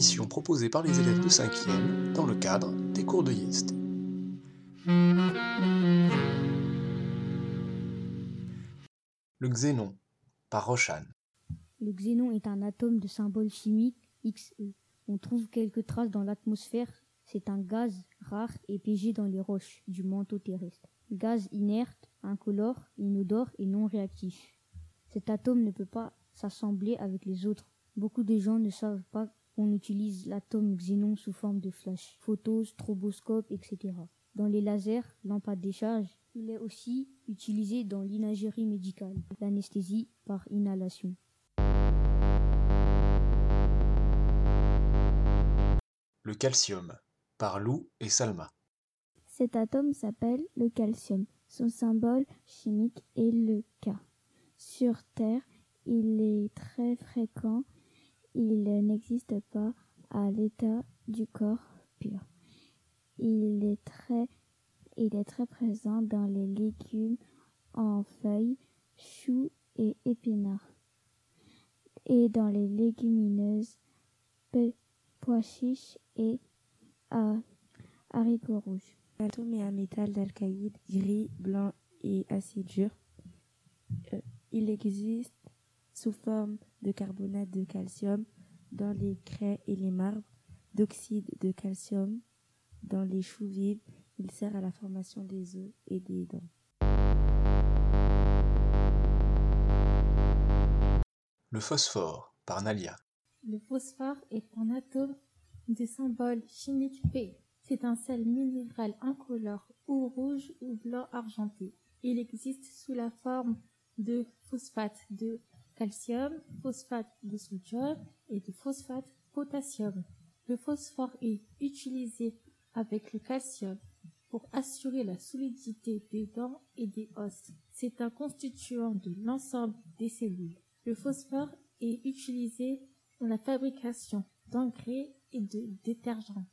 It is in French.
émission proposée par les élèves de 5e dans le cadre des cours de YEST. Le xénon, par Roshan. Le xénon est un atome de symbole chimique Xe. On trouve quelques traces dans l'atmosphère. C'est un gaz rare et piégé dans les roches du manteau terrestre. Gaz inerte, incolore, inodore et non réactif. Cet atome ne peut pas s'assembler avec les autres. Beaucoup de gens ne savent pas qu'on utilise l'atome xénon sous forme de flash, photos, stroboscope, etc. Dans les lasers, lampes à décharge, il est aussi utilisé dans l'imagerie médicale, l'anesthésie par inhalation. Le calcium, par Lou et Salma. Cet atome s'appelle le calcium. Son symbole chimique est le K. Sur Terre, il est très fréquent. Il n'existe pas à l'état du corps pur. Il est très, présent dans les légumes en feuilles, choux et épinards. Et dans les légumineuses, pois chiches et haricots rouges. L'atome est un métal d'alcaïde gris, blanc et assez dur. Euh, il existe sous forme de carbonate de calcium dans les craies et les marbres, d'oxyde de calcium dans les choux vives. Il sert à la formation des os et des dents. Le phosphore, par Nalia. Le phosphore est un atome de symbole chimique P. C'est un sel minéral incolore ou rouge ou blanc argenté. Il existe sous la forme de phosphate de calcium, phosphate de sodium et de phosphate potassium. Le phosphore est utilisé avec le calcium pour assurer la solidité des dents et des os. C'est un constituant de l'ensemble des cellules. Le phosphore est utilisé dans la fabrication d'engrais et de détergents.